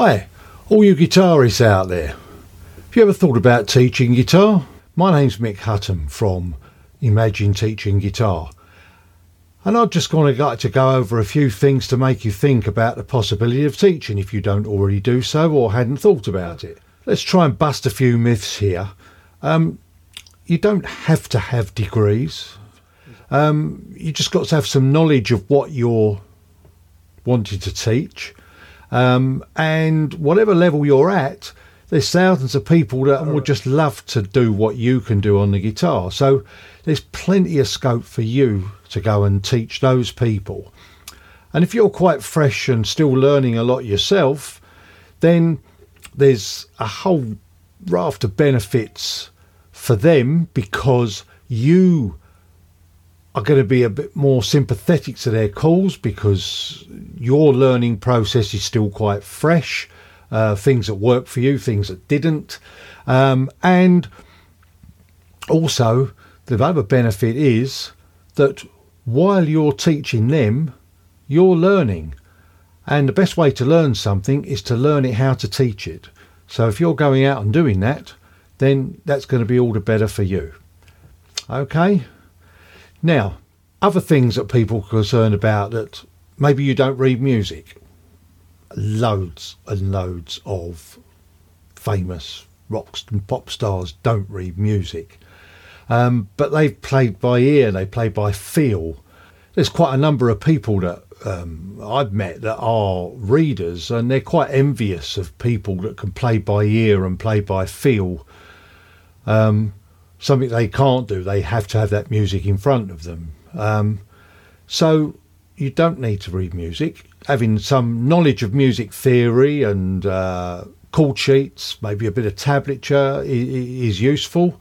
Hi, all you guitarists out there. Have you ever thought about teaching guitar? My name's Mick Hutton from Imagine Teaching Guitar. And I've just going to like to go over a few things to make you think about the possibility of teaching if you don't already do so or hadn't thought about it. Let's try and bust a few myths here. Um, you don't have to have degrees. Um, you just got to have some knowledge of what you're wanting to teach. Um, and whatever level you're at, there's thousands of people that would just love to do what you can do on the guitar. So there's plenty of scope for you to go and teach those people. And if you're quite fresh and still learning a lot yourself, then there's a whole raft of benefits for them because you are going to be a bit more sympathetic to their calls because your learning process is still quite fresh. Uh, things that work for you, things that didn't. Um, and also, the other benefit is that while you're teaching them, you're learning. And the best way to learn something is to learn it how to teach it. So if you're going out and doing that, then that's going to be all the better for you. Okay? Now, other things that people are concerned about that maybe you don't read music. Loads and loads of famous rock and pop stars don't read music. Um, but they've played by ear, they play by feel. There's quite a number of people that um, I've met that are readers, and they're quite envious of people that can play by ear and play by feel. Um, something they can't do, they have to have that music in front of them. Um, so you don't need to read music. Having some knowledge of music theory and uh, chord sheets, maybe a bit of tablature is, useful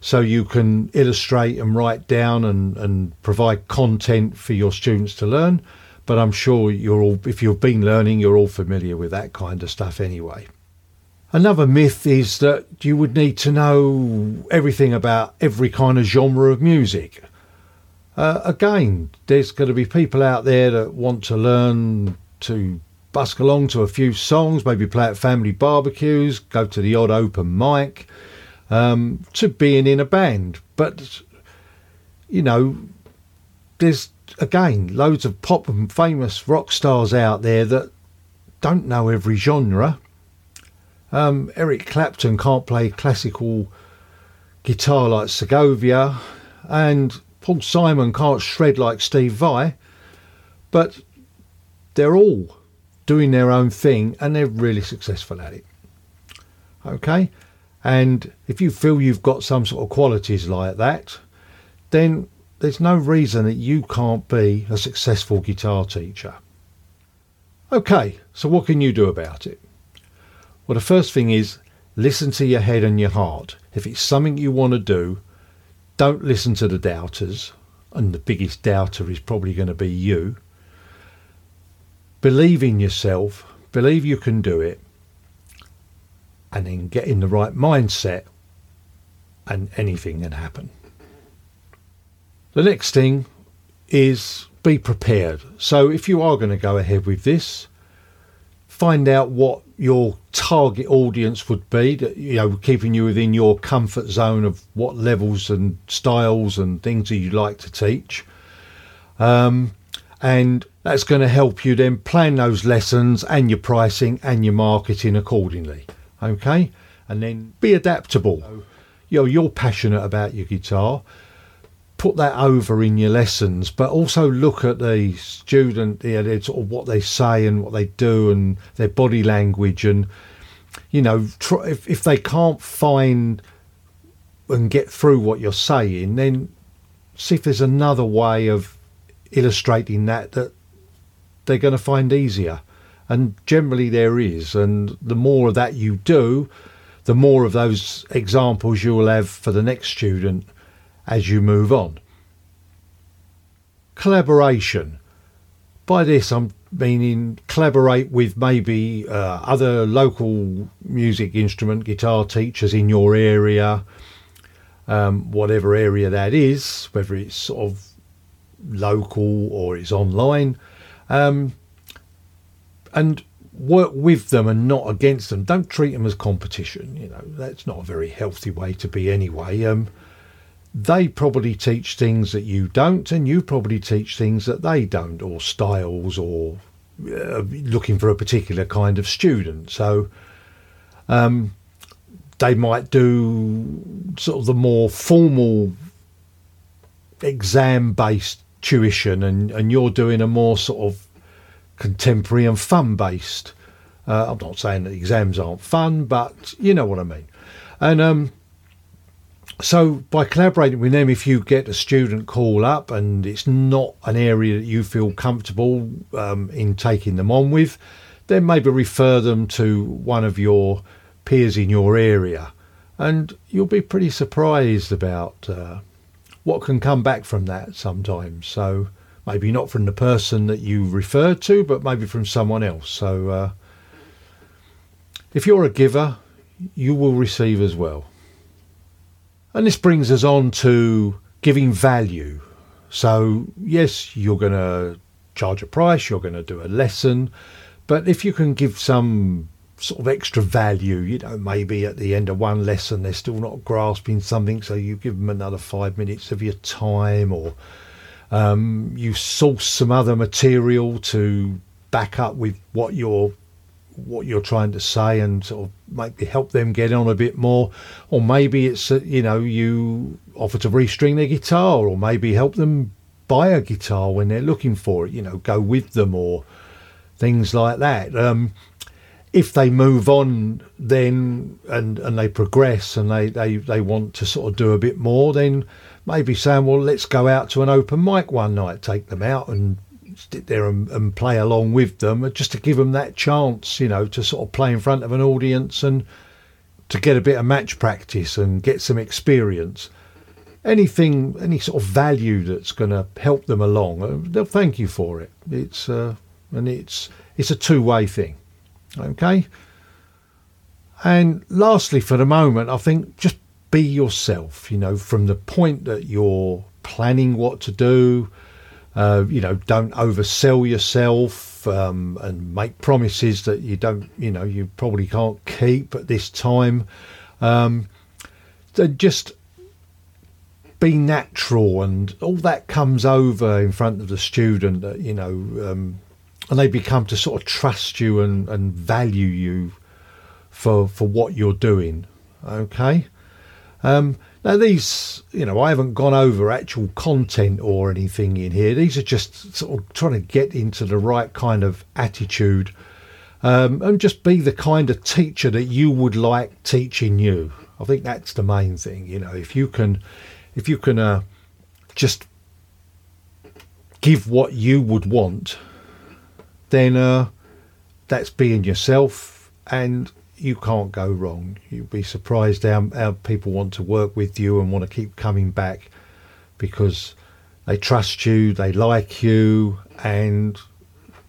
so you can illustrate and write down and, and provide content for your students to learn. But I'm sure you're all, if you've been learning, you're all familiar with that kind of stuff anyway. Another myth is that you would need to know everything about every kind of genre of music. Uh, again, there's going to be people out there that want to learn to busk along to a few songs, maybe play at family barbecues, go to the odd open mic um, to being in a band. But, you know, there's again loads of pop and famous rock stars out there that don't know every genre. Um, Eric Clapton can't play classical guitar like Segovia, and Paul Simon can't shred like Steve Vai, but they're all doing their own thing and they're really successful at it. Okay, and if you feel you've got some sort of qualities like that, then there's no reason that you can't be a successful guitar teacher. Okay, so what can you do about it? Well, the first thing is listen to your head and your heart. If it's something you want to do, don't listen to the doubters, and the biggest doubter is probably going to be you. Believe in yourself, believe you can do it, and then get in the right mindset, and anything can happen. The next thing is be prepared. So if you are going to go ahead with this, find out what your target audience would be that you know keeping you within your comfort zone of what levels and styles and things that you like to teach um, and that's going to help you then plan those lessons and your pricing and your marketing accordingly okay? And then be adaptable. You know, you're passionate about your guitar. Put that over in your lessons, but also look at the student, you uh, know, sort of what they say and what they do and their body language, and you know, try, if if they can't find and get through what you're saying, then see if there's another way of illustrating that that they're going to find easier and generally there is. And the more of that you do, the more of those examples you will have for the next student as you move on. Collaboration. By this, I'm meaning collaborate with maybe uh, other local music instrument guitar teachers in your area, um, whatever area that is, whether it's sort of local or it's online. Um, and work with them and not against them. Don't treat them as competition. You know that's not a very healthy way to be anyway. Um, they probably teach things that you don't, and you probably teach things that they don't, or styles, or uh, looking for a particular kind of student. So um, they might do sort of the more formal exam based tuition, and, and you're doing a more sort of contemporary and fun based. Uh, I'm not saying that exams aren't fun, but you know what I mean. And um, so by collaborating with them, if you get a student call up and it's not an area that you feel comfortable um, in taking them on with, then maybe refer them to one of your peers in your area, and you'll be pretty surprised about uh, what can come back from that sometimes. So maybe not from the person that you referred to, but maybe from someone else. So uh, if you're a giver, you will receive as well. And this brings us on to giving value. So, yes, you're going to charge a price, you're going to do a lesson, but if you can give some sort of extra value, you know, maybe at the end of one lesson they're still not grasping something, so you give them another five minutes of your time, or um, you source some other material to back up with what you're what you're trying to say and sort of maybe help them get on a bit more. Or maybe it's uh, you know you offer to restring their guitar or maybe help them buy a guitar when they're looking for it you know go with them or things like that. Um, if they move on then and and they progress and they, they they want to sort of do a bit more then maybe saying well let's go out to an open mic one night take them out and sit there and, and play along with them, just to give them that chance, you know, to sort of play in front of an audience and to get a bit of match practice and get some experience. Anything, any sort of value that's going to help them along, uh, they'll thank you for it. It's uh, and it's it's a two way thing, okay. And lastly, for the moment, I think just be yourself. You know, from the point that you're planning what to do, uh, you know, don't oversell yourself um, and make promises that you don't, you know, you probably can't keep at this time. Um, just be natural, and all that comes over in front of the student. That you know, um, and they become to sort of trust you and, and value you for for what you're doing. Okay. Um, now, these, you know, I haven't gone over actual content or anything in here. These are just sort of trying to get into the right kind of attitude um, and just be the kind of teacher that you would like teaching you. I think that's the main thing. You know, if you can, if you can uh, just give what you would want, then uh, that's being yourself and you can't go wrong. You'll be surprised how, how people want to work with you and want to keep coming back because they trust you, they like you, and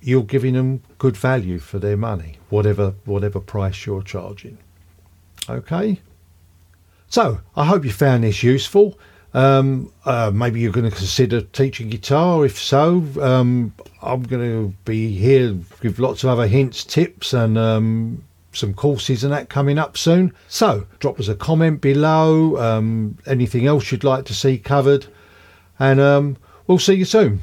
you're giving them good value for their money, whatever whatever price you're charging. Okay. So I hope you found this useful. Um, uh, maybe you're going to consider teaching guitar. If so, um, I'm going to be here with lots of other hints, tips, and um, some courses and that coming up soon. So drop us a comment below, um, anything else you'd like to see covered, and um, we'll see you soon.